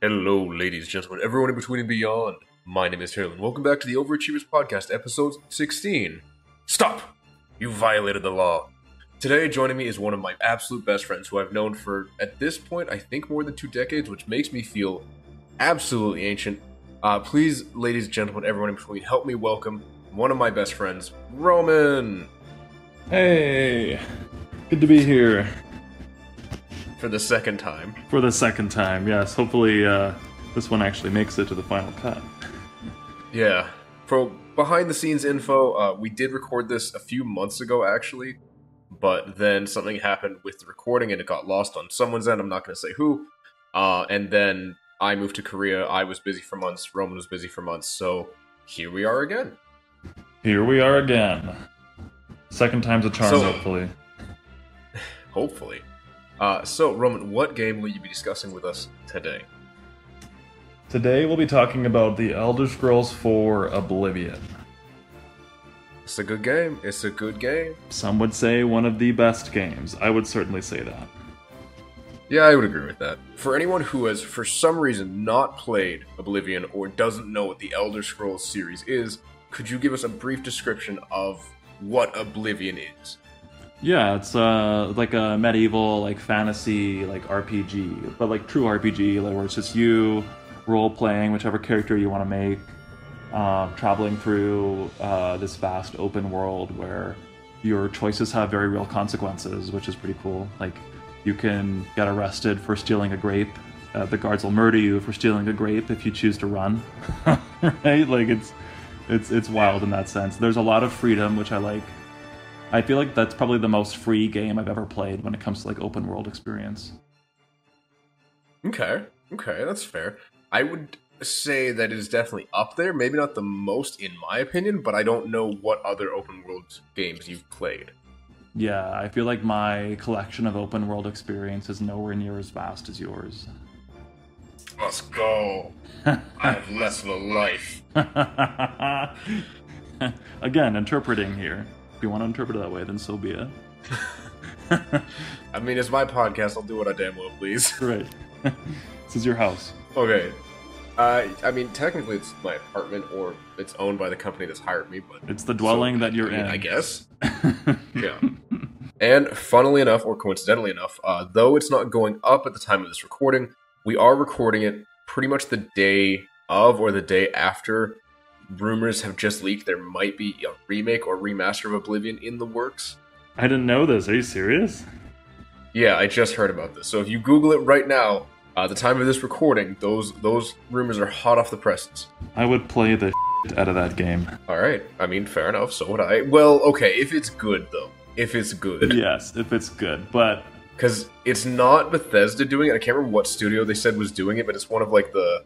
Hello, ladies gentlemen, everyone in between and beyond. My name is Harlan. Welcome back to the Overachievers Podcast, episode 16. Stop! You violated the law. Today, joining me is one of my absolute best friends who I've known for, at this point, I think more than two decades, which makes me feel absolutely ancient. Uh, please, ladies gentlemen, everyone in between, help me welcome one of my best friends, Roman, Hey, good to be here for the second time. for the second time. Yes, hopefully uh, this one actually makes it to the final cut. Yeah. For behind the scenes info, uh, we did record this a few months ago, actually, but then something happened with the recording and it got lost on someone's end. I'm not going to say who. Uh, and then I moved to Korea. I was busy for months. Roman was busy for months. So here we are again. Here we are again. Second time's a charm, So- hopefully. Hopefully. Uh, so, Roman, what game will you be discussing with us today? Today we'll be talking about the Elder Scrolls 4 Oblivion. It's a good game. It's a good game. Some would say one of the best games. I would certainly say that. Yeah, I would agree with that. For anyone who has, for some reason, not played Oblivion or doesn't know what the Elder Scrolls series is, could you give us a brief description of what Oblivion is? Yeah, it's uh like a medieval like fantasy like RPG, but like true RPG, like where it's just you role playing whichever character you want to make, um, traveling through uh, this vast open world where your choices have very real consequences, which is pretty cool. Like you can get arrested for stealing a grape. Uh, the guards will murder you for stealing a grape if you choose to run. right? Like it's it's it's wild in that sense. There's a lot of freedom, which I like. I feel like that's probably the most free game I've ever played when it comes to like open world experience. Okay, okay, that's fair. I would say that it is definitely up there. Maybe not the most, in my opinion, but I don't know what other open world games you've played. Yeah, I feel like my collection of open world experience is nowhere near as vast as yours. Let's go. I have less of a life. Again, interpreting here. If you want to interpret it that way, then so be it. I mean, it's my podcast. I'll do what I damn well please. right. this is your house. Okay. Uh, I mean, technically, it's my apartment, or it's owned by the company that's hired me. But It's the dwelling so, that you're I mean, in. I guess. Yeah. And funnily enough, or coincidentally enough, uh, though it's not going up at the time of this recording, we are recording it pretty much the day of or the day after. Rumors have just leaked there might be a remake or remaster of Oblivion in the works. I didn't know this. Are you serious? Yeah, I just heard about this. So if you Google it right now, uh, the time of this recording, those those rumors are hot off the presses. I would play the out of that game. All right, I mean, fair enough. So would I. Well, okay, if it's good though, if it's good, Yes, if it's good. But because it's not Bethesda doing it. I can't remember what studio they said was doing it, but it's one of like the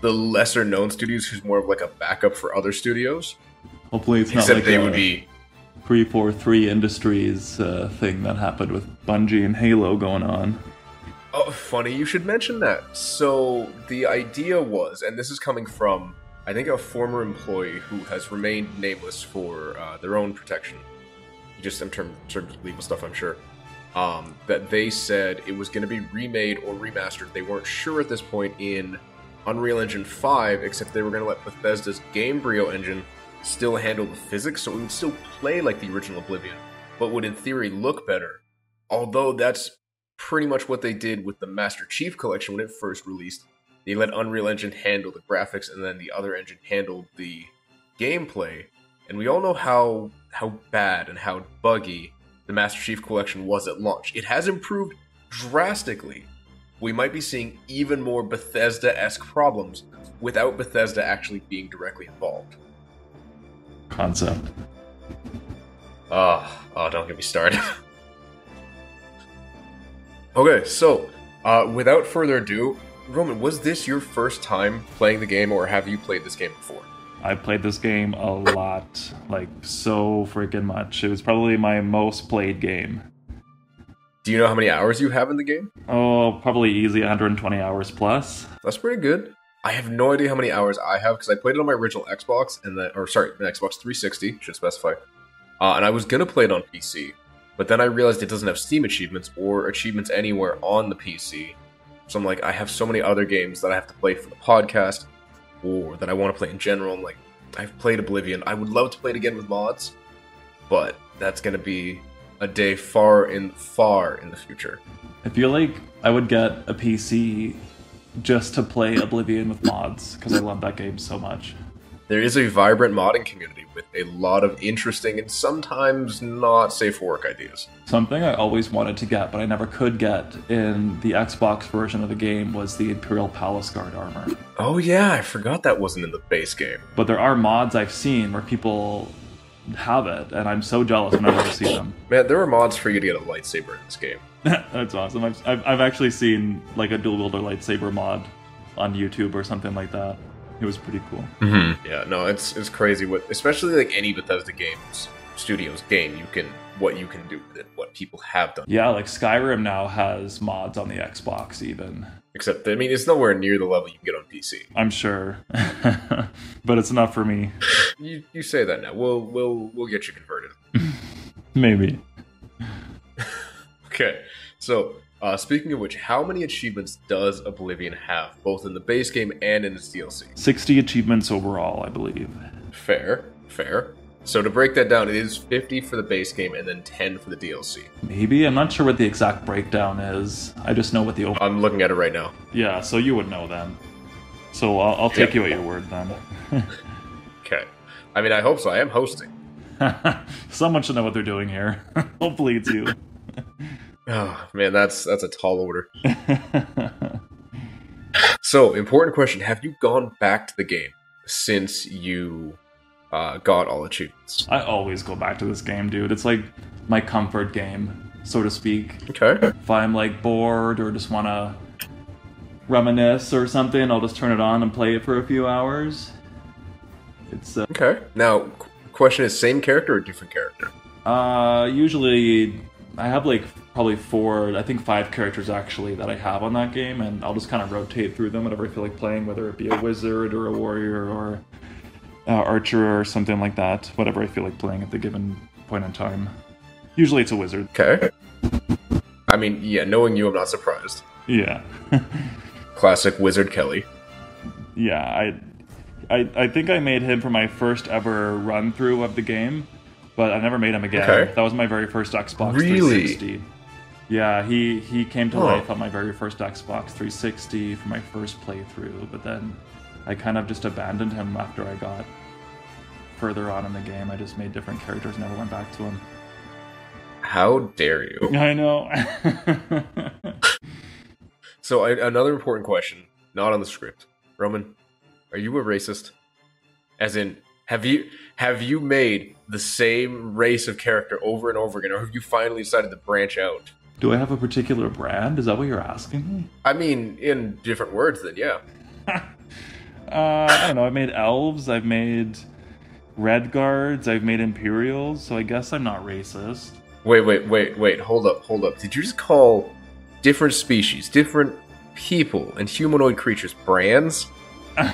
the lesser known studios who's more of like a backup for other studios. hopefully it's not Except like they a would be. 343 Industries uh, thing that happened with Bungie and Halo going on. Oh, funny you should mention that. So the idea was, and this is coming from, I think, a former employee who has remained nameless for uh, their own protection, just in term, terms of legal stuff, I'm sure. Um, that they said it was going to be remade or remastered. They weren't sure at this point in Unreal Engine 5, except they were going to let Bethesda's Gamebryo engine still handle the physics, so it would still play like the original Oblivion, but would in theory look better. Although that's pretty much what they did with the Master Chief Collection when it first released. They let Unreal Engine handle the graphics, and then the other engine handled the gameplay. And we all know how how bad and how buggy the Master Chief Collection was at launch. It has improved drastically. We might be seeing even more Bethesda-esque problems without Bethesda actually being directly involved. Concept. Ah, oh, don't get me started. okay, so uh, without further ado, Roman, was this your first time playing the game, or have you played this game before? I played this game a lot, like so freaking much. It was probably my most played game. Do you know how many hours you have in the game? Oh, probably easy 120 hours plus. That's pretty good. I have no idea how many hours I have because I played it on my original Xbox and then, or sorry, an Xbox 360 should specify. Uh, and I was gonna play it on PC, but then I realized it doesn't have Steam achievements or achievements anywhere on the PC. So I'm like, I have so many other games that I have to play for the podcast, or that I want to play in general. I'm like, I've played Oblivion. I would love to play it again with mods, but that's gonna be a day far in far in the future. I feel like I would get a PC just to play Oblivion with mods because I love that game so much. There is a vibrant modding community with a lot of interesting and sometimes not safe for work ideas. Something I always wanted to get, but I never could get in the Xbox version of the game was the Imperial Palace Guard armor. Oh yeah, I forgot that wasn't in the base game. But there are mods I've seen where people have it, and I'm so jealous whenever I see them. Man, there are mods for you to get a lightsaber in this game. That's awesome. I've, I've, I've actually seen like a dual wielder lightsaber mod on YouTube or something like that. It was pretty cool. Mm-hmm. Yeah, no, it's it's crazy what, especially like any Bethesda games studios game, you can what you can do with it, what people have done. Yeah, like Skyrim now has mods on the Xbox even. Except, I mean, it's nowhere near the level you can get on PC. I'm sure, but it's not for me. You you say that now. We'll we'll we'll get you converted. Maybe. Okay, so uh, speaking of which, how many achievements does Oblivion have, both in the base game and in its DLC? 60 achievements overall, I believe. Fair, fair. So to break that down, it is 50 for the base game and then 10 for the DLC. Maybe. I'm not sure what the exact breakdown is. I just know what the. Over- I'm looking at it right now. yeah, so you would know then. So I'll, I'll take Yep. you at your word then. Okay. I mean, I hope so. I am hosting. Someone should know what they're doing here. Hopefully it's you. Oh man, that's that's a tall order. So, important question: Have you gone back to the game since you uh, got all achievements? I always go back to this game, dude. It's like my comfort game, so to speak. Okay. If I'm like bored or just want to reminisce or something, I'll just turn it on and play it for a few hours. It's uh, Okay. Now, question is: same character or different character? uh usually I have like probably four, I think five characters actually that I have on that game, and I'll just kind of rotate through them whenever I feel like playing, whether it be a wizard or a warrior or uh, archer or something like that. Whatever I feel like playing at the given point in time. Usually it's a wizard. Okay. I mean, yeah. Knowing you, I'm not surprised. Yeah. Classic Wizard Kelly. yeah, I, I I think I made him for my first ever run through of the game, but I never made him again. Okay. That was my very first Xbox Really? 360. Yeah, he he came to Huh. life on my very first Xbox 360 for my first playthrough, but then I kind of just abandoned him after I got further on in the game. I just made different characters, never went back to him. How dare you? I know. So, I, another important question, not on the script. Roman, are you a racist? As in, have you have you made the same race of character over and over again, or have you finally decided to branch out? Do I have a particular brand? Is that what you're asking me? I mean, in different words, then yeah. Uh, I don't know. I've made elves. I've made Redguards. I've made imperials. So I guess I'm not racist. Wait, wait, wait, wait. Hold up, hold up. Did you just call different species, different people, and humanoid creatures brands?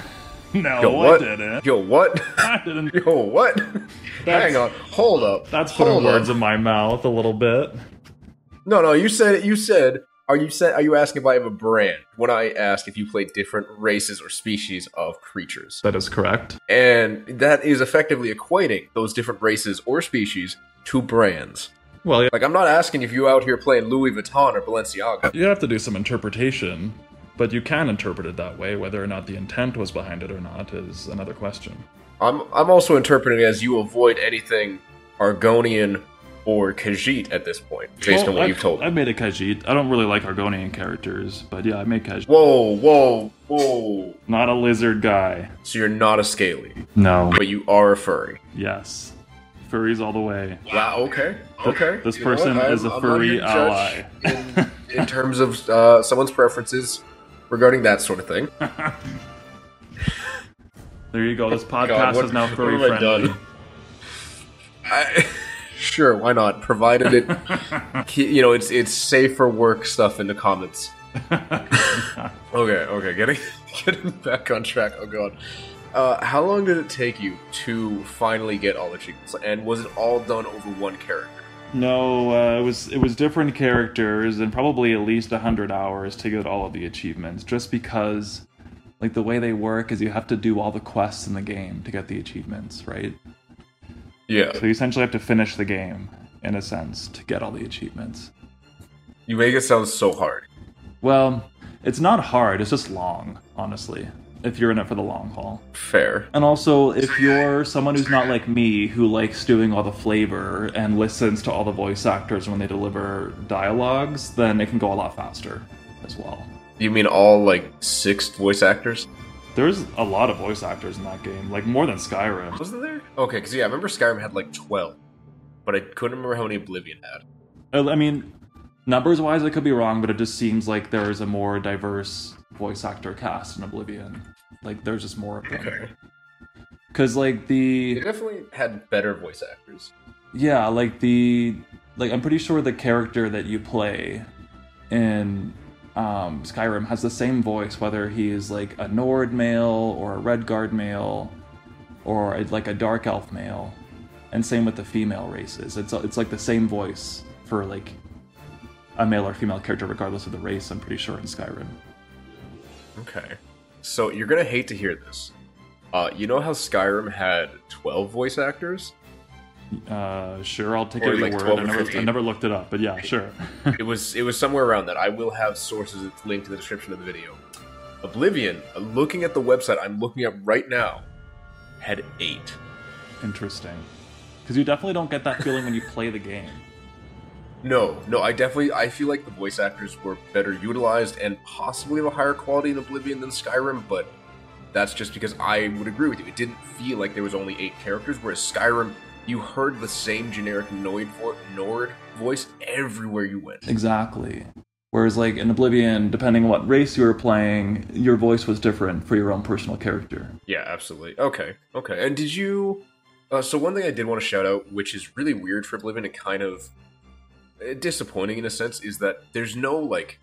No, Yo, I what? didn't. Yo, what? I didn't. Yo, what? That's- Hang on. Hold up. That's putting hold words up. in my mouth a little bit. No, no. You said you said. Are you said? Are you asking if I have a brand? When I ask if you play different races or species of creatures, That is correct. and that is effectively equating those different races or species to brands. Well, Like I'm not asking if you out here playing Louis Vuitton or Balenciaga. you have to do some interpretation, but you can interpret it that way. Whether or not the intent was behind it or not is another question. I'm I'm also interpreting it as you avoid anything Argonian or Khajiit at this point, based on what I've, you've told me. I've made a Khajiit. I don't really like Argonian characters, but yeah, I made Khajiit. Whoa, whoa, whoa! Not a lizard guy. So you're not a scaly, No. but you are a furry. Yes. Furries all the way. Wow. Okay. Okay. this You person is a not furry here to judge ally. in, in terms of uh, someone's preferences regarding that sort of thing. There you go. This podcast God, what- is now what furry have I friendly. done? I, sure, why not? Provided it, you know, it's it's safe for work stuff in the comments. Okay, okay, getting getting back on track. Oh god, uh, how long did it take you to finally get all the achievements? And was it all done over one character? No, uh, it was it was different characters and probably at least hundred hours to get all of the achievements. Just because, like the way they work is you have to do all the quests in the game to get the achievements, right? Yeah. So you essentially have to finish the game in a sense to get all the achievements. You make it sound so hard. Well, it's not hard. It's just long, honestly. If you're in it for the long haul. Fair. And also, if you're someone who's not like me, who likes doing all the flavor and listens to all the voice actors when they deliver dialogues, then it can go a lot faster as well. You mean all like six voice actors? There's a lot of voice actors in that game, like more than Skyrim. Wasn't there? Okay, because yeah, I remember Skyrim had like twelve, but I couldn't remember how many Oblivion had. Uh, I mean, numbers wise, I could be wrong, but it just seems like there's a more diverse voice actor cast in Oblivion. Like, there's just more of them. Okay. Because, like, the. They the. definitely had better voice actors. Yeah, like, the. Like, I'm pretty sure the character that you play in um, Skyrim has the same voice, whether he is, like, a Nord male or a Redguard male or, a, like, a Dark Elf male. And same with the female races. It's, it's like the same voice for, like, a male or female character, regardless of the race, I'm pretty sure, in Skyrim. Okay. So you're gonna hate to hear this. Uh, you know how Skyrim had twelve voice actors? Uh, sure, I'll take Or it like word. I never, I never looked it up, but yeah, sure. It was it was somewhere around that. I will have sources linked in the description of the video. Oblivion, looking at the website I'm looking at right now, had eight. Interesting. Because you definitely don't get that feeling when you play the game. No, no, I definitely I feel like the voice actors were better utilized and possibly of a higher quality in Oblivion than Skyrim, but that's just because I would agree with you. It didn't feel like there was only eight characters, whereas Skyrim, you heard the same generic Nord, Nord voice everywhere you went. Exactly. Whereas, like in Oblivion, depending on what race you were playing, your voice was different for your own personal character. Yeah, absolutely. Okay, okay. And did you? Uh, so one thing I did want to shout out, which is really weird for Oblivion and kind of uh, disappointing in a sense, is that there's no like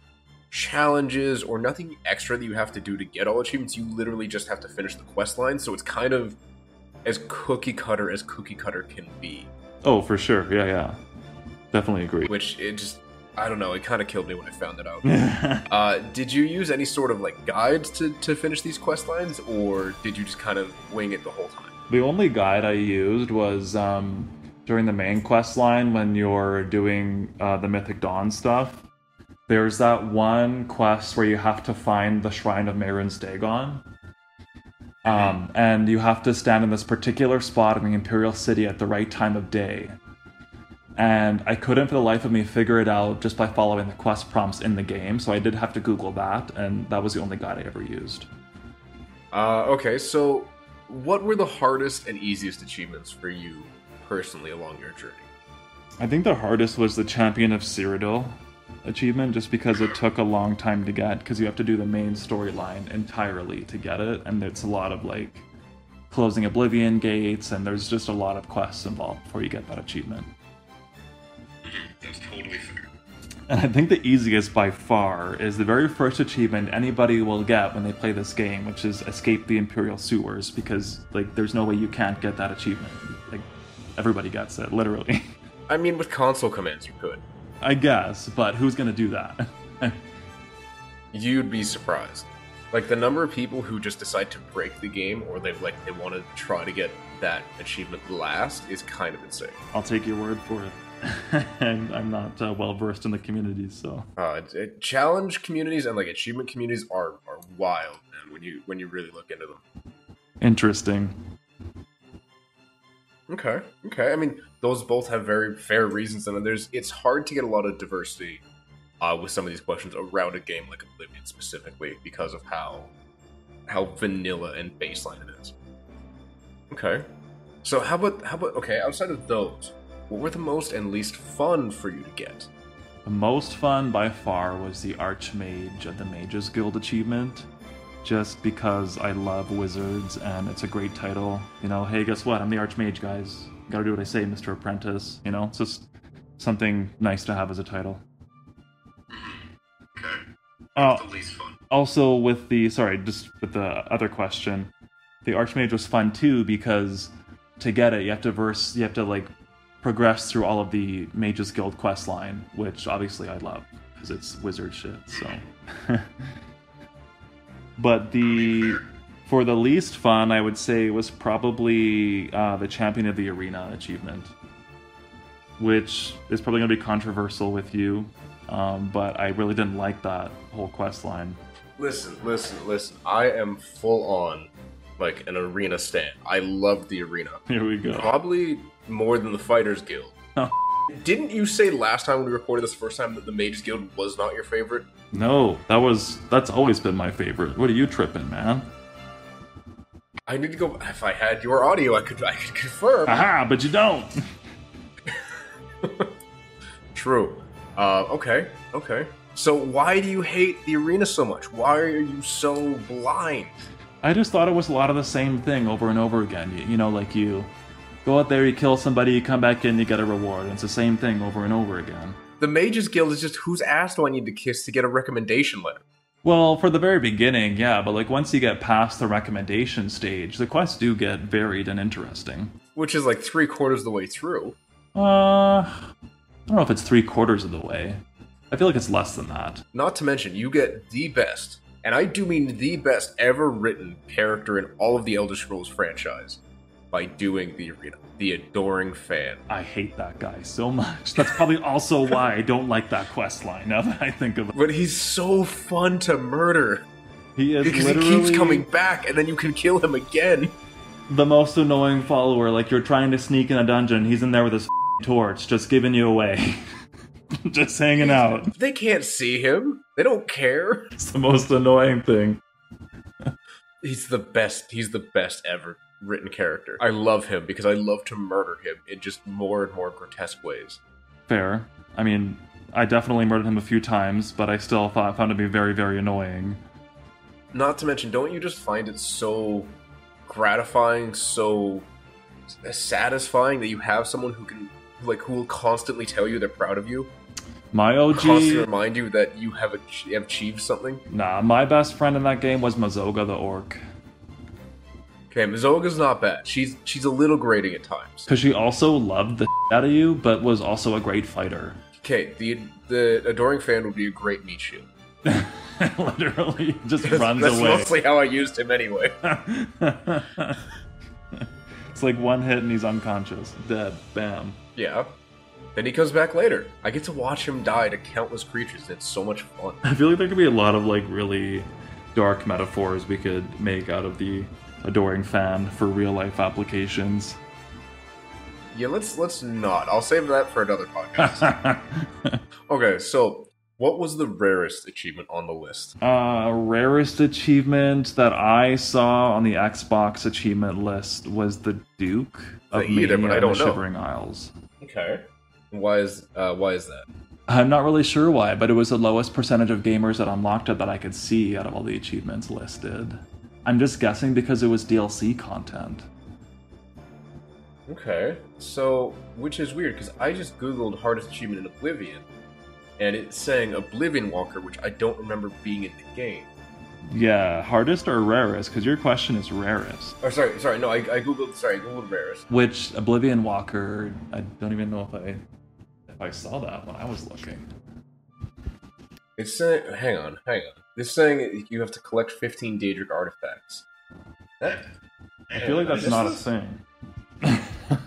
challenges or nothing extra that you have to do to get all achievements. You literally just have to finish the quest line. So it's kind of as cookie cutter as cookie cutter can be. Oh, for sure. Yeah, yeah. Definitely agree. Which it just, I don't know, it kind of killed me when I found it out. Uh, did you use any sort of like guides to, to finish these quest lines, or did you just kind of wing it the whole time? The only guide I used was um, during the main quest line when you're doing uh, the Mythic Dawn stuff. There's that one quest where you have to find the Shrine of Mehrunes Dagon. Um, and you have to stand in this particular spot in the Imperial City at the right time of day. And I couldn't for the life of me figure it out just by following the quest prompts in the game, so I did have to Google that, and that was the only guide I ever used. Uh, okay, so what were the hardest and easiest achievements for you personally along your journey? I think the hardest was the Champion of Cyrodiil achievement, just because it took a long time to get, because you have to do the main storyline entirely to get it, and it's a lot of like closing Oblivion gates, and there's just a lot of quests involved before you get that achievement. Mm-hmm. That's totally fair. And I think the easiest by far is the very first achievement anybody will get when they play this game, which is escape the Imperial sewers, because like there's no way you can't get that achievement. Like everybody gets it, literally. I mean, with console commands, you could. I guess, but who's gonna do that? You'd be surprised. Like the number of people who just decide to break the game, or they like they want to try to get that achievement last, is kind of insane. I'll take your word for it. and I'm not uh, well versed in the communities, so Uh, it- it- challenge communities and like achievement communities are are wild, man. When you when you really look into them. interesting. Okay. Okay. I mean, those both have very fair reasons, and there's it's hard to get a lot of diversity uh, with some of these questions around a game like Oblivion specifically because of how how vanilla and baseline it is. Okay. So how about how about okay? Outside of those, what were the most and least fun for you to get? The most fun by far was the Archmage of the Mages Guild achievement. Just because I love wizards and it's a great title. You know, hey, guess what? I'm the Archmage, guys. Gotta do what I say, Mr. Apprentice. You know, it's just something nice to have as a title. Okay. Uh, least fun. also with the sorry just with the other question the archmage was fun too because to get it you have to verse you have to like progress through all of the Mages Guild quest line, which obviously I love because it's wizard shit. So, but the for the least fun, I would say was probably uh, the Champion of the Arena achievement, which is probably going to be controversial with you, um, but I really didn't like that whole quest line. Listen, listen, listen. I am full on like an arena stand. I love the arena. Here we go. Probably more than the Fighters Guild. Oh. Didn't you say last time when we recorded this first time that the Mages Guild was not your favorite? No, that was that's always been my favorite. What are you tripping, man? I need to go. If I had your audio, I could I could confirm. Aha, but you don't. True. Uh, okay, okay. So why do you hate the arena so much? Why are you so blind? I just thought it was a lot of the same thing over and over again. You, you know, like you go out there, you kill somebody, you come back in, you get a reward. It's the same thing over and over again. The Mages Guild is just whose ass do I need to kiss to get a recommendation letter? Well, for the very beginning, yeah, but like once you get past the recommendation stage, the quests do get varied and interesting. Which is like three quarters of the way through. Uh, I don't know if it's three quarters of the way. I feel like it's less than that. Not to mention, you get the best, and I do mean the best ever written character in all of the Elder Scrolls franchise by doing the arena. The adoring fan. I hate that guy so much. That's probably also why I don't like that quest line now that I think of it. But he's so fun to murder. He is Because he keeps coming back, and then you can kill him again. the most annoying follower. Like you're trying to sneak in a dungeon, he's in there with his torch, just giving you away. just hanging out. They can't see him. They don't care. It's the most annoying thing. He's the best. He's the best ever written character. I love him because I love to murder him in just more and more grotesque ways. Fair. I mean, I definitely murdered him a few times, but I still thought, found him to be very, very annoying. Not to mention, don't you just find it so gratifying, so satisfying that you have someone who can, like, who will constantly tell you they're proud of you, My constantly OG. remind you that you have, have achieved something? Nah, my best friend in that game was Mazoga the Orc. Okay, Mazoga's not bad. She's she's a little grating at times. Because she also loved the out of you, but was also a great fighter. Okay, the the adoring fan would be a great meat shield. Literally, just That's, runs that's away. mostly how I used him anyway. it's like one hit and he's unconscious, dead. Bam. Yeah. Then he comes back later. I get to watch him die to countless creatures. It's so much fun. I feel like there could be a lot of like really dark metaphors we could make out of the adoring fan for real life applications. Yeah, let's let's not. I'll save that for another podcast. okay, so what was the rarest achievement on the list? uh, rarest achievement that I saw on the Xbox achievement list was the Duke of either, but Mania I and the know. Shivering Isles. Okay. Why is uh, why is that? I'm not really sure why, but it was the lowest percentage of gamers that unlocked it that I could see out of all the achievements listed. I'm just guessing because it was DLC content. Okay. So, which is weird because I just googled hardest achievement in Oblivion, and it's saying Oblivion Walker, which I don't remember being in the game. Yeah, hardest or rarest? Because your question is rarest. Or sorry, sorry, no, I, I googled. Sorry, I googled rarest. Which Oblivion Walker? I don't even know if I if I saw that when I was looking. It's saying, hang on, hang on. It's saying you have to collect 15 Daedric artifacts. That, I feel like that's not a thing.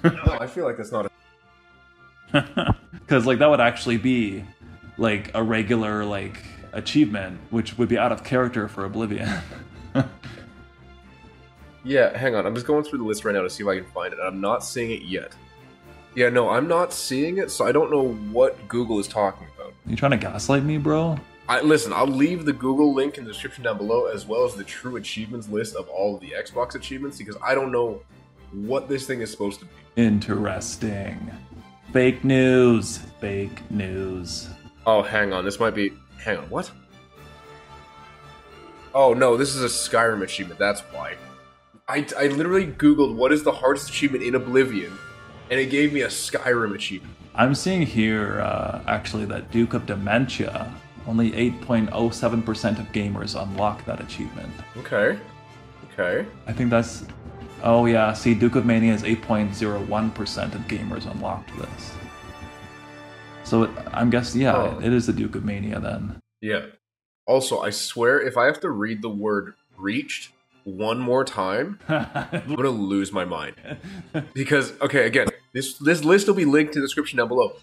No, I feel like that's not a. Because like that would actually be like a regular like achievement, which would be out of character for Oblivion. Yeah, hang on. I'm just going through the list right now to see if I can find it. And I'm not seeing it yet. Yeah, no, I'm not seeing it, so I don't know what Google is talking about. you trying to gaslight me, bro? I listen. I'll leave the Google link in the description down below, as well as the true achievements list of all of the Xbox achievements, because I don't know what this thing is supposed to be. Interesting. Fake news. Fake news. Oh, hang on. This might be. Hang on. What? Oh no, this is a Skyrim achievement. That's why. I, I literally googled what is the hardest achievement in Oblivion, and it gave me a Skyrim achievement. I'm seeing here uh, actually that Duke of Dementia. Only 8.07% of gamers unlock that achievement. Okay. Okay. I think that's Oh yeah, see, Duke of Mania is 8.01% of gamers unlocked this. So I'm guessing, yeah, Oh. it is the Duke of Mania then. Yeah. Also, I swear, if I have to read the word reached one more time, I'm gonna lose my mind. Because okay, again, this this list will be linked in the description down below.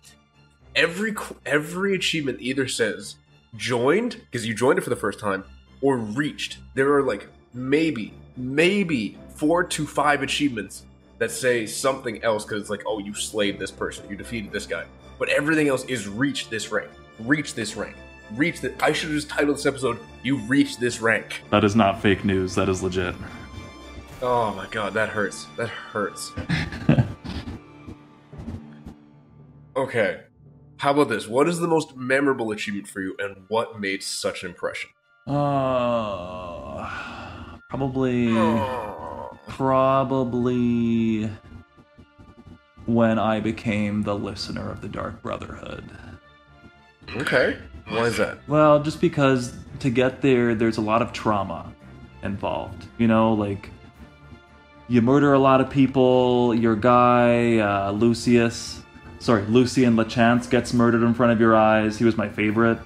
Every every achievement either says joined because you joined it for the first time, or reached. There are like maybe maybe four to five achievements that say something else because it's like oh you slayed this person, you defeated this guy, but everything else is reach this rank, reach this rank, reach that. I should have just titled this episode "You reached this rank." that is not fake news, that is legit. Oh my god, that hurts. That hurts. okay. How about this? What is the most memorable achievement for you and what made such an impression? Uh, probably. Oh. Probably when I became the listener of the Dark Brotherhood. Okay. Why is that? Well, just because to get there, there's a lot of trauma involved. You know, like you murder a lot of people. Your guy, uh, Lucius, sorry, Lucian Lachance gets murdered in front of your eyes. He was my favorite.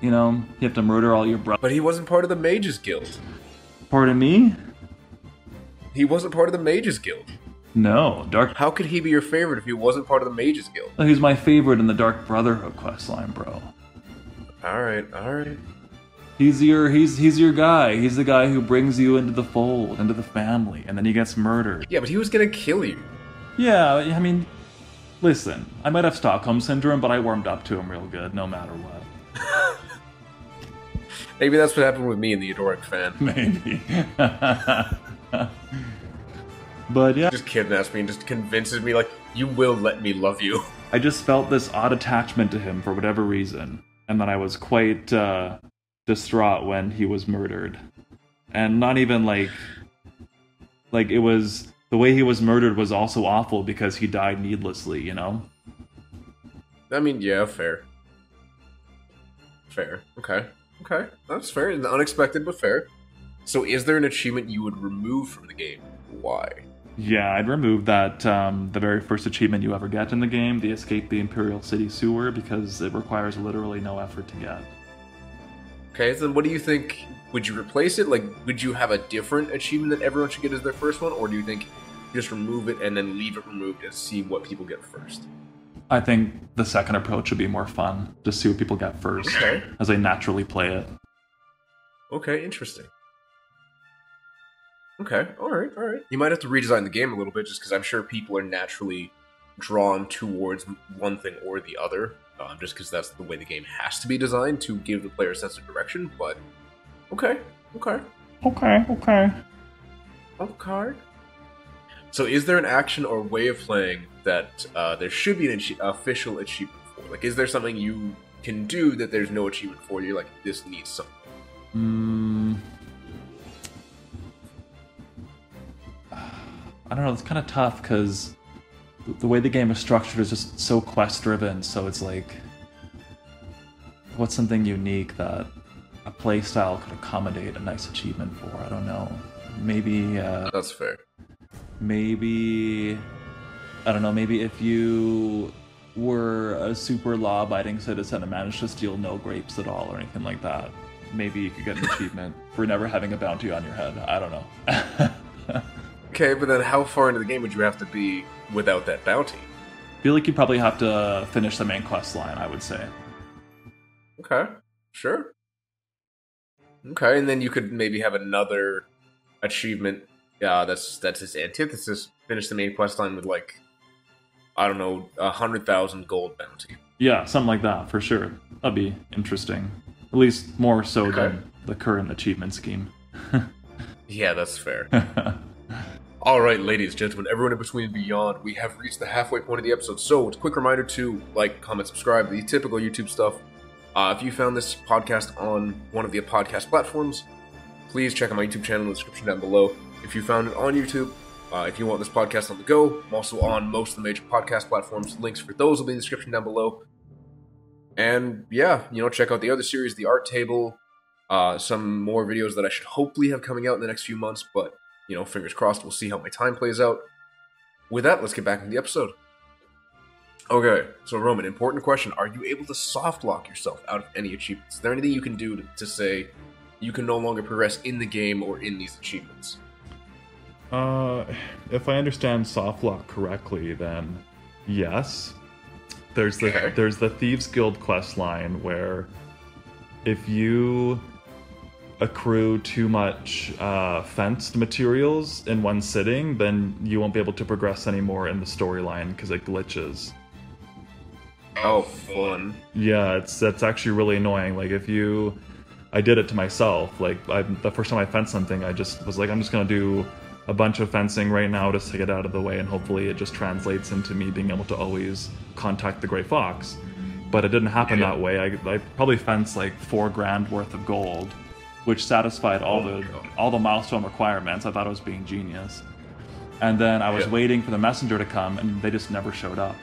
You know, you have to murder all your brothers. But he wasn't part of the Mages Guild. Pardon me? He wasn't part of the Mages Guild. No, Dark. How could he be your favorite if he wasn't part of the Mages Guild? He's my favorite in the Dark Brotherhood questline, bro. Alright, alright. He's your he's he's your guy. He's the guy who brings you into the fold, into the family, and then he gets murdered. Yeah, but he was gonna kill you. Yeah, I mean, listen, I might have Stockholm syndrome, but I warmed up to him real good, no matter what. Maybe that's what happened with me and the Adoring fan. Maybe. but yeah, Just kidnaps me and just convinces me, like, you will let me love you. I just felt this odd attachment to him for whatever reason, and then I was quite uh, distraught when he was murdered, and not even like, like it was the way he was murdered was also awful because he died needlessly, you know. I mean, yeah, fair. Fair. Okay. Okay. That's fair. Unexpected, but fair. So, is there an achievement you would remove from the game? Why? Yeah, I'd remove that um, the very first achievement you ever get in the game, the escape the Imperial City sewer, because it requires literally no effort to get. Okay, then what do you think? Would you replace it? Like, would you have a different achievement that everyone should get as their first one? Or do you think just remove it and then leave it removed and see what people get first? I think the second approach would be more fun, just see what people get first, Okay. as they naturally play it. Okay, interesting. Okay, alright, alright. You might have to redesign the game a little bit just because I'm sure people are naturally drawn towards one thing or the other, um, just because that's the way the game has to be designed to give the player a sense of direction, but okay, okay, Okay, okay. okay. So, is there an action or way of playing that uh, there should be an achie- official achievement for? Like, is there something you can do that there's no achievement for? You're like, this needs something. Mm, I don't know. It's kind of tough because the way the game is structured is just so quest driven. So it's like, what's something unique that a playstyle could accommodate a nice achievement for? I don't know. Maybe, uh, That's fair. maybe, I don't know. Maybe if you were a super law-abiding citizen and managed to steal no grapes at all or anything like that, maybe you could get an achievement for never having a bounty on your head. I don't know. Okay, but then how far into the game would you have to be without that bounty? I feel like you probably have to finish the main quest line, I would say. Okay, sure. Okay, and then you could maybe have another achievement. Uh, that's that's its antithesis. Finish the main quest line with like, I don't know, a hundred thousand gold bounty. Yeah, something like that for sure. That'd be interesting. At least more so Okay. than the current achievement scheme. Yeah, that's fair. All right, ladies, gentlemen, everyone in between and beyond, we have reached the halfway point of the episode. So, it's a quick reminder to like, comment, subscribe, the typical YouTube stuff. Uh, if you found this podcast on one of the podcast platforms, please check out my YouTube channel in the description down below. If you found it on YouTube, uh, if you want this podcast on the go, I'm also on most of the major podcast platforms. Links for those will be in the description down below. And yeah, you know, check out the other series, The Art Table, uh, some more videos that I should hopefully have coming out in the next few months, but you know, fingers crossed. We'll see how my time plays out. With that, let's get back into the episode. Okay, so Roman, important question: Are you able to soft lock yourself out of any achievements? Is there anything you can do to, to say you can no longer progress in the game or in these achievements? Uh, if I understand soft lock correctly, then yes. There's the Okay. there's the Thieves Guild quest line where if you accrue too much uh, fenced materials in one sitting, then you won't be able to progress anymore in the storyline because it glitches. Oh, fun. Yeah, it's that's actually really annoying. Like if you, I did it to myself. Like I, the first time I fenced something, I just was like, I'm just gonna do a bunch of fencing right now just to get out of the way, and hopefully it just translates into me being able to always contact the gray fox. But it didn't happen Yeah. that way. I, I probably fenced like four grand worth of gold, which satisfied all Oh the all the milestone requirements. I thought I was being genius. And then I was Yeah. waiting for the messenger to come, and they just never showed up.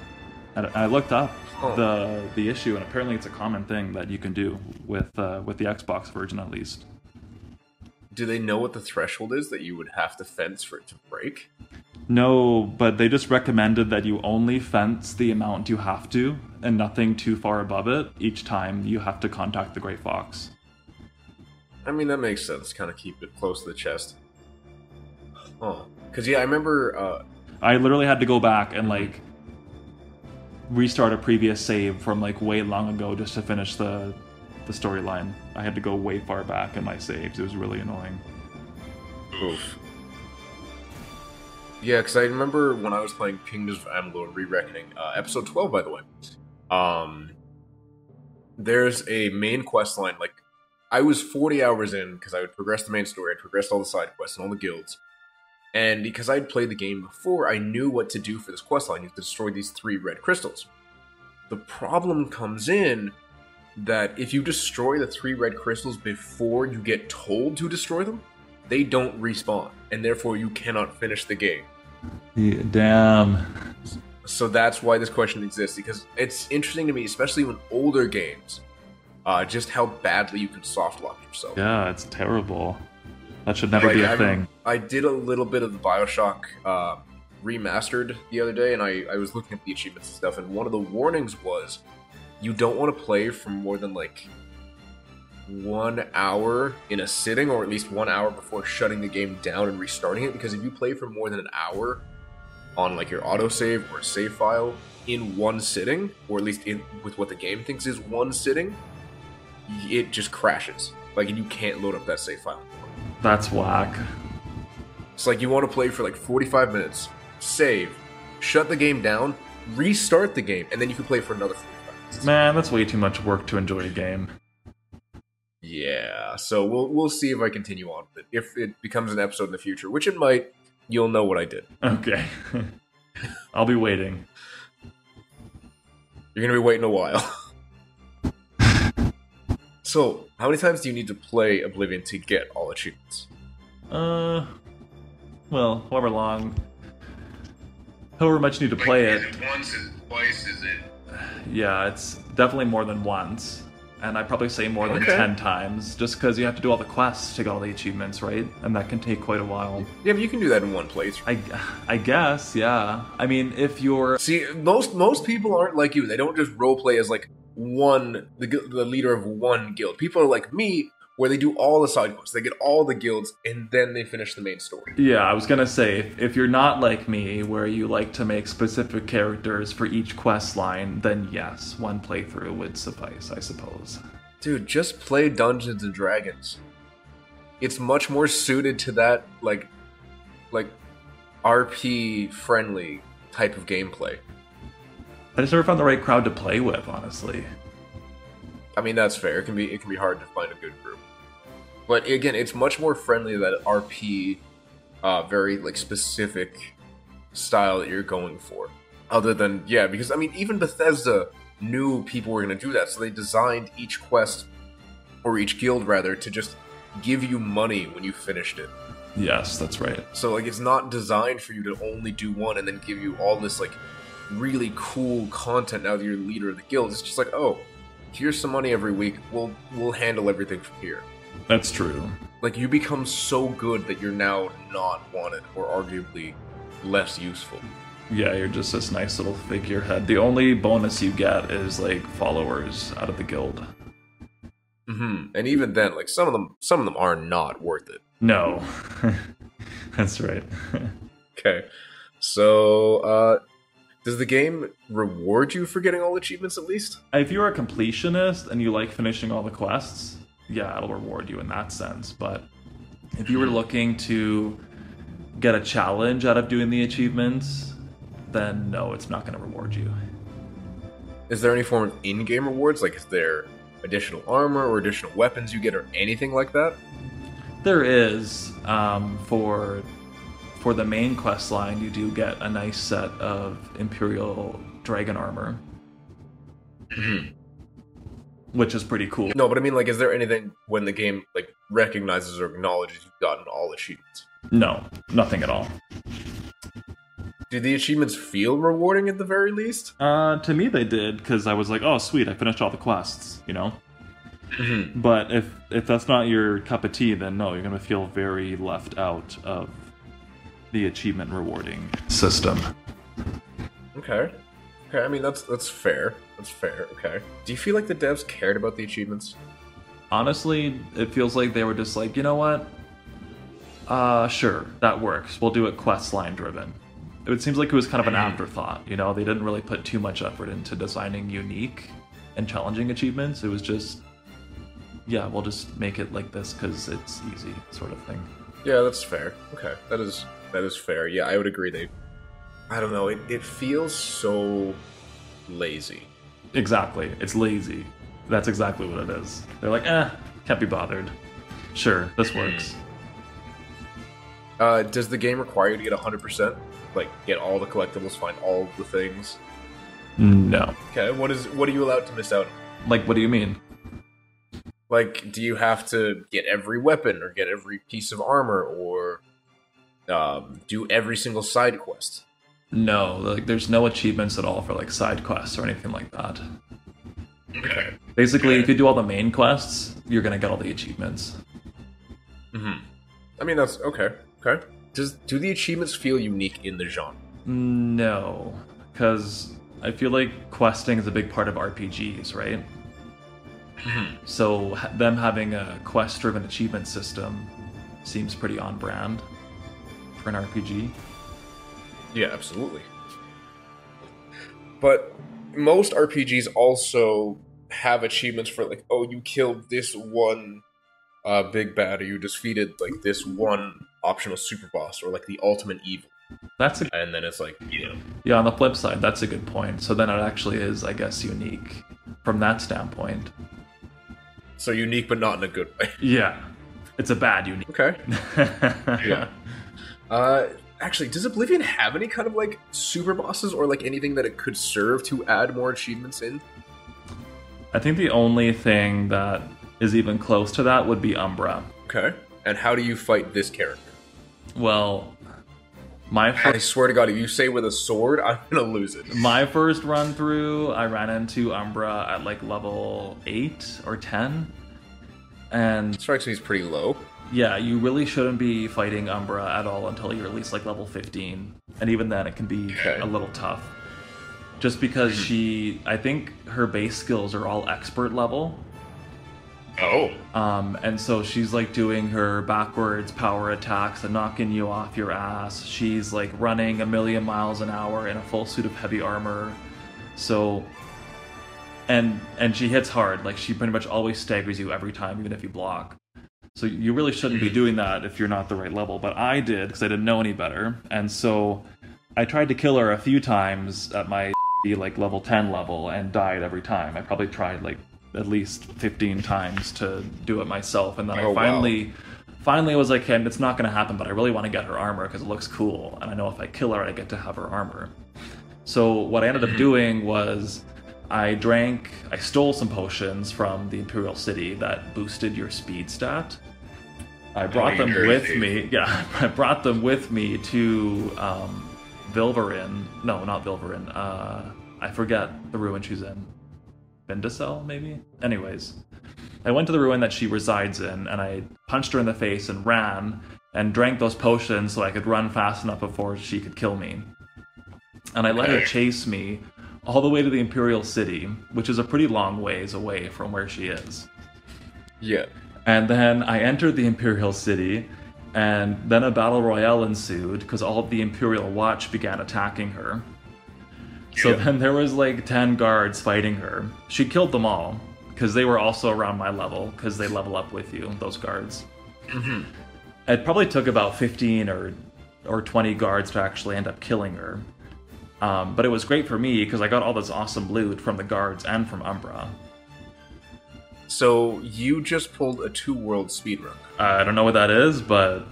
And I looked up Oh. the the issue, and apparently it's a common thing that you can do with uh, with the Xbox version at least. Do they know what the threshold is that you would have to fence for it to break? No, but they just recommended that you only fence the amount you have to, and nothing too far above it. Each time you have to contact the Gray Fox. I mean, that makes sense. Kind of keep it close to the chest. Oh, because yeah, I remember. Uh, I literally had to go back and like restart a previous save from like way long ago just to finish the the storyline. I had to go way far back in my saves. It was really annoying. Oof. Yeah, because I remember when I was playing Kingdoms of Amalur Re-Reckoning, uh, episode 12, by the way. Um, there's a main quest line. Like, I was 40 hours in because I would progress the main story, I'd progress all the side quests and all the guilds. And because I'd played the game before, I knew what to do for this quest line. You have to destroy these three red crystals. The problem comes in that if you destroy the three red crystals before you get told to destroy them, they don't respawn, and therefore you cannot finish the game. Yeah, damn. So that's why this question exists, because it's interesting to me, especially when older games, uh, just how badly you can soft lock yourself. Yeah, it's terrible. That should never Like, be a I'm- thing. I did a little bit of the Bioshock uh, remastered the other day, and I, I was looking at the achievements and stuff, and one of the warnings was you don't want to play for more than like one hour in a sitting, or at least one hour before shutting the game down and restarting it, because if you play for more than an hour on like your autosave or save file in one sitting, or at least in with what the game thinks is one sitting, it just crashes. Like, and you can't load up that save file. That's whack. It's like you want to play for like 45 minutes, save, shut the game down, restart the game, and then you can play for another 45 minutes. Man, that's way too much work to enjoy a game. Yeah, so we'll we'll see if I continue on with it. If it becomes an episode in the future, which it might, you'll know what I did. Okay. I'll be waiting. You're gonna be waiting a while. so, how many times do you need to play Oblivion to get all achievements? Uh, well, however long, however much you need to play Is it. it once? Is twice? Is it? Yeah, it's definitely more than once, and I'd probably say more than Okay. ten times, just because you have to do all the quests to get all the achievements, right? And that can take quite a while. Yeah, but you can do that in one playthrough. I, I guess, yeah. I mean, if you're See, most most people aren't like you. They don't just roleplay as like one the the leader of one guild. People are like me, where they do all the side quests, they get all the guilds, and then they finish the main story. Yeah, I was gonna say if, if you're not like me, where you like to make specific characters for each quest line, then yes, one playthrough would suffice, I suppose. Dude, just play Dungeons and Dragons. It's much more suited to that like like RP friendly type of gameplay. I just never found the right crowd to play with, honestly. I mean, that's fair. It can be it can be hard to find a good group. But again, it's much more friendly that RP, uh, very like specific style that you're going for. Other than yeah, because I mean, even Bethesda knew people were going to do that, so they designed each quest or each guild rather to just give you money when you finished it. Yes, that's right. So like, it's not designed for you to only do one and then give you all this like really cool content now that you're the leader of the guild. It's just like, oh, here's some money every week. We'll we'll handle everything from here. That's true. Like you become so good that you're now not wanted or arguably less useful. Yeah, you're just this nice little figurehead. The only bonus you get is like followers out of the guild. Mm-hmm. And even then, like some of them, some of them are not worth it. No. That's right. Okay, so uh, does the game reward you for getting all achievements at least? if you're a completionist and you like finishing all the quests, yeah, it'll reward you in that sense. But if you were looking to get a challenge out of doing the achievements, then no, it's not going to reward you. Is there any form of in-game rewards? Like, is there additional armor or additional weapons you get, or anything like that? There is um, for for the main quest line, you do get a nice set of Imperial Dragon armor, which is pretty cool. No, but I mean, like, is there anything when the game like recognizes or acknowledges you've gotten all achievements? No, nothing at all. Do the achievements feel rewarding at the very least? Uh, to me, they did because I was like, "Oh, sweet, I finished all the quests," you know. But if if that's not your cup of tea, then no, you're gonna feel very left out of the achievement rewarding system. Okay. Okay, I mean that's that's fair. That's fair. Okay. Do you feel like the devs cared about the achievements? Honestly, it feels like they were just like, you know what? Uh, sure, that works. We'll do it quest line driven. It seems like it was kind of an afterthought. You know, they didn't really put too much effort into designing unique and challenging achievements. It was just, yeah, we'll just make it like this because it's easy, sort of thing. Yeah, that's fair. Okay, that is that is fair. Yeah, I would agree. They, I don't know. It it feels so lazy. Exactly. It's lazy. That's exactly what it is. They're like, eh, can't be bothered. Sure, this works. Uh, does the game require you to get hundred percent? Like, get all the collectibles, find all the things. No. Okay, what is what are you allowed to miss out? on? Like, what do you mean? Like, do you have to get every weapon or get every piece of armor or um, do every single side quest? No, like there's no achievements at all for like side quests or anything like that. Okay. Basically, if you do all the main quests, you're gonna get all the achievements. Mm-hmm. I mean, that's okay. Okay. Does do the achievements feel unique in the genre? No, because I feel like questing is a big part of RPGs, right? So them having a quest-driven achievement system seems pretty on brand for an RPG. Yeah, absolutely. But most RPGs also have achievements for like, oh, you killed this one uh, big bad, or you defeated like this one optional super boss, or like the ultimate evil. That's a, And then it's like, you know, yeah. On the flip side, that's a good point. So then it actually is, I guess, unique from that standpoint. so unique, but not in a good way. Yeah, it's a bad unique. Okay. yeah. Uh, actually, does Oblivion have any kind of like super bosses, or like anything that it could serve to add more achievements in? I think the only thing that is even close to that would be Umbra. Okay. And how do you fight this character? Well, my I swear to God, if you say with a sword, I'm gonna lose it. my first run through, I ran into Umbra at like level eight or ten, and Strikes me as pretty low. Yeah, you really shouldn't be fighting Umbra at all until you're at least like level fifteen, and even then, it can be Okay. a little tough. Just because she, I think her base skills are all expert level, Oh. Um, and so she's like doing her backwards power attacks and knocking you off your ass. She's like running a million miles an hour in a full suit of heavy armor. So and and she hits hard. Like she pretty much always staggers you every time, even if you block. So you really shouldn't be mm. doing that if you're not the right level. But I did because I didn't know any better. And so I tried to kill her a few times at my like level 10 level and died every time. I probably tried like at least 15 times to do it myself and then Oh, I wow. finally finally was like, "Okay, it's not going to happen, but I really want to get her armor because it looks cool and I know if I kill her I get to have her armor." So what I ended up doing was I drank, I stole some potions from the Imperial City that boosted your speed stat. I brought them with me. Yeah, I brought them with me to um, Vilverin. No, not Vilverin. Uh, I forget the ruin she's in. Vindasel, maybe. Anyways, I went to the ruin that she resides in, and I punched her in the face and ran and drank those potions so I could run fast enough before she could kill me. And I let her chase me all the way to the Imperial City, which is a pretty long ways away from where she is. Yeah. And then I entered the Imperial City, and then a battle royale ensued because all of the Imperial Watch began attacking her. So Yeah. then there was like 10 guards fighting her. She killed them all because they were also around my level because they level up with you, those guards. Mm-hmm. It probably took about 15 or or 20 guards to actually end up killing her. Um, but it was great for me because I got all this awesome loot from the guards and from Umbra. So you just pulled a two world speedrun. I don't know what that is, but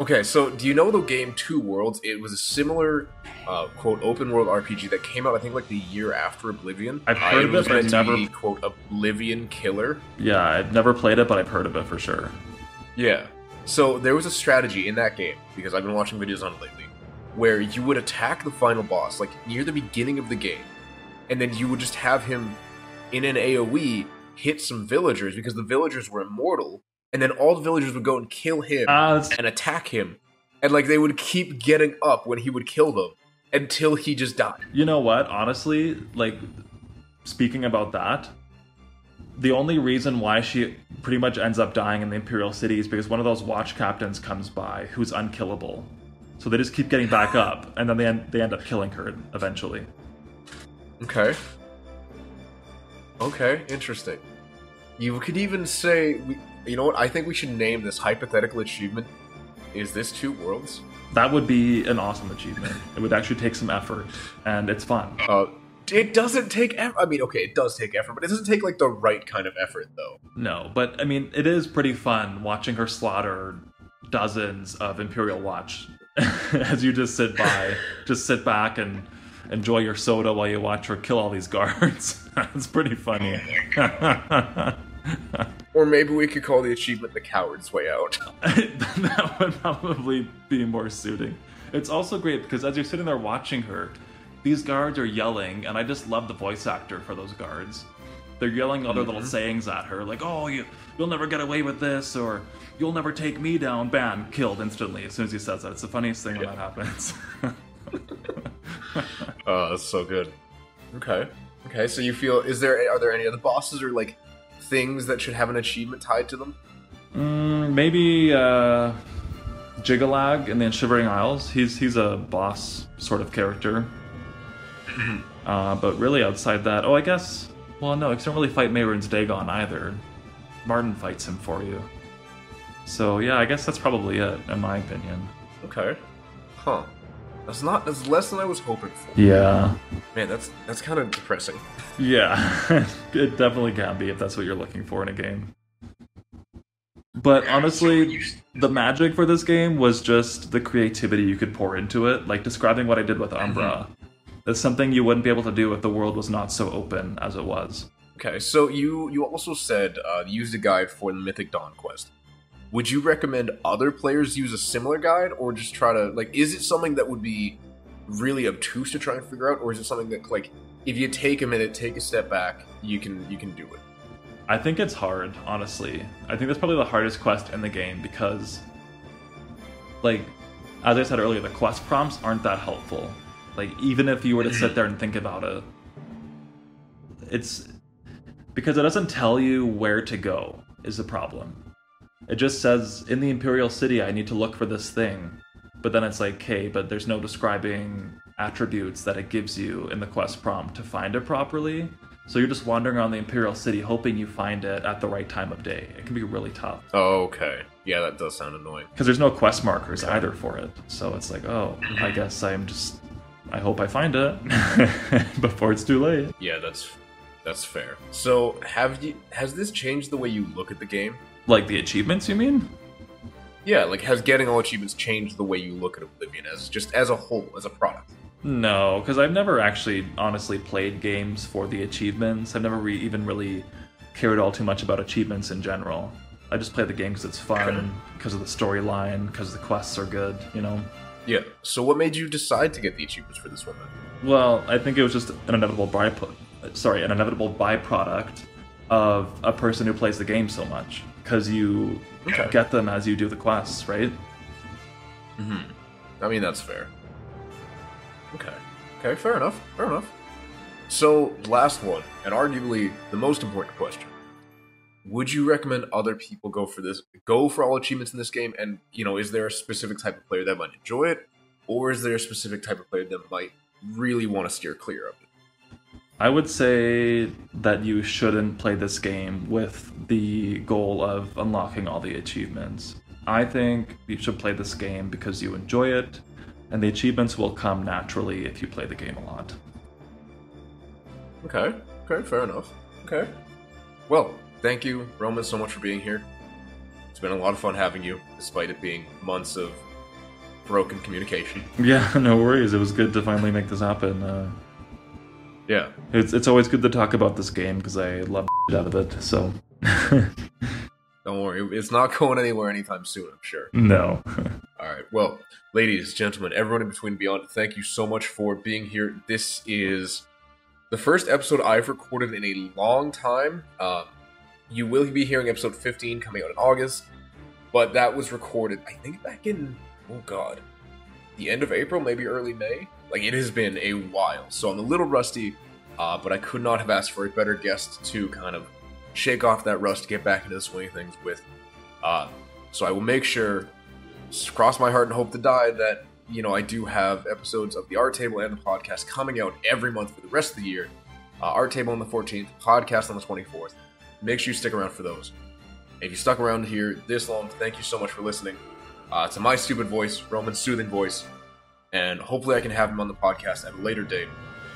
Okay, so do you know the game Two Worlds? It was a similar, uh, quote, open world RPG that came out, I think, like the year after Oblivion. I've Uh, heard of it, but I've never- be, quote, Oblivion Killer. yeah, I've never played it, but I've heard of it for sure. Yeah. So there was a strategy in that game, because I've been watching videos on it lately, where you would attack the final boss, like near the beginning of the game, and then you would just have him in an AoE hit some villagers because the villagers were immortal, and then all the villagers would go and kill him ah, that's and attack him. And like they would keep getting up when he would kill them until he just died. You know what? Honestly, like speaking about that, the only reason why she pretty much ends up dying in the Imperial City is because one of those watch captains comes by who's unkillable. So they just keep getting back up, and then they end, they end up killing her eventually. Okay. Okay, interesting. You could even say, we, you know what? I think we should name this hypothetical achievement. Is this two worlds? That would be an awesome achievement. It would actually take some effort, and it's fun. Uh, it doesn't take effort. I mean, okay, it does take effort, but it doesn't take like the right kind of effort, though. No, but I mean, it is pretty fun watching her slaughter dozens of Imperial Watch as you just sit by, just sit back and enjoy your soda while you watch her kill all these guards. it's pretty funny. Or maybe we could call the achievement "The Coward's Way Out." that would probably be more suiting. It's also great because as you're sitting there watching her, these guards are yelling, and I just love the voice actor for those guards. They're yelling other little sayings at her, like "Oh, you, you'll never get away with this," or "You'll never take me down." Bam, killed instantly as soon as he says that. It's the funniest thing when that happens. Oh, that's so good. Okay. Okay, so you feel is there are there any other bosses or like things that should have an achievement tied to them? mm, maybe uh, Jyggalag in the Shivering Isles. He's he's a boss sort of character. uh, but really, outside that, oh, I guess. Well, no, 'cause you don't really fight Mehrunes Dagon either. Martin fights him for you. So yeah, I guess that's probably it, in my opinion. Okay. Huh. That's not that's less than I was hoping for. Yeah. Man, that's that's kind of depressing. Yeah, it definitely can be if that's what you're looking for in a game. But honestly, the magic for this game was just the creativity you could pour into it. Like describing what I did with Umbra. Mm-hmm. That's something you wouldn't be able to do if the world was not so open as it was. Okay, so you you also said uh, you used a guide for the Mythic Dawn quest. Would you recommend other players use a similar guide, or just try to like? Is it something that would be really obtuse to try and figure out, or is it something that like if you take a minute, take a step back, you can you can do it? I think it's hard, honestly. I think that's probably the hardest quest in the game because, like, as I said earlier, the quest prompts aren't that helpful. Like, even if you were to sit there and think about it, it's because it doesn't tell you where to go, is the problem. It just says, in the Imperial City, I need to look for this thing. But then it's like, okay, but there's no describing attributes that it gives you in the quest prompt to find it properly. So you're just wandering around the Imperial City hoping you find it at the right time of day. It can be really tough. Oh, okay. Yeah, that does sound annoying. Because there's no quest markers either for it. So it's like, oh, I mm-hmm. guess I'm just. I hope I find it before it's too late. Yeah, that's that's fair. So, have you has this changed the way you look at the game? Like the achievements, you mean? Yeah, like has getting all achievements changed the way you look at Oblivion as just as a whole, as a product? No, because I've never actually honestly played games for the achievements. I've never re- even really cared all too much about achievements in general. I just play the game because it's fun, because of the storyline, because the quests are good, you know? Yeah. So, what made you decide to get the achievements for this one then? Well, I think it was just an inevitable byproduct. Sorry, an inevitable byproduct of a person who plays the game so much because you Okay. get them as you do the quests, right? hmm I mean, that's fair. Okay. Okay, fair enough. Fair enough. So, last one, and arguably the most important question. Would you recommend other people go for this, go for all achievements in this game? And, you know, is there a specific type of player that might enjoy it? Or is there a specific type of player that might really want to steer clear of it? I would say that you shouldn't play this game with the goal of unlocking all the achievements. I think you should play this game because you enjoy it, and the achievements will come naturally if you play the game a lot. Okay. Okay, fair enough. Okay. Well, thank you, Roman, so much for being here. It's been a lot of fun having you, despite it being months of broken communication. Yeah, no worries. It was good to finally make this happen. Uh, Yeah. it's it's always good to talk about this game because I love out of it. So Don't worry, it's not going anywhere anytime soon, I'm sure. no. All right. Well, ladies, gentlemen, everyone in between and beyond, thank you so much for being here. This is the first episode I've recorded in a long time. Um, you will be hearing episode 15 coming out in August, but that was recorded, I think, back in, oh God, the end of April, maybe early May. Like, it has been a while, so I'm a little rusty, uh, but I could not have asked for a better guest to kind of shake off that rust, get back into the swing of things with. Uh, so I will make sure cross my heart and hope to die that you know I do have episodes of the Art Table and the podcast coming out every month for the rest of the year. Uh, Art Table on the 14th, podcast on the 24th. Make sure you stick around for those. If you stuck around here this long, thank you so much for listening uh, to my stupid voice, Roman's soothing voice, and hopefully I can have him on the podcast at a later date.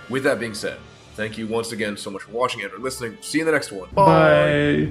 With that being said, thank you once again so much for watching and or listening. See you in the next one. Bye.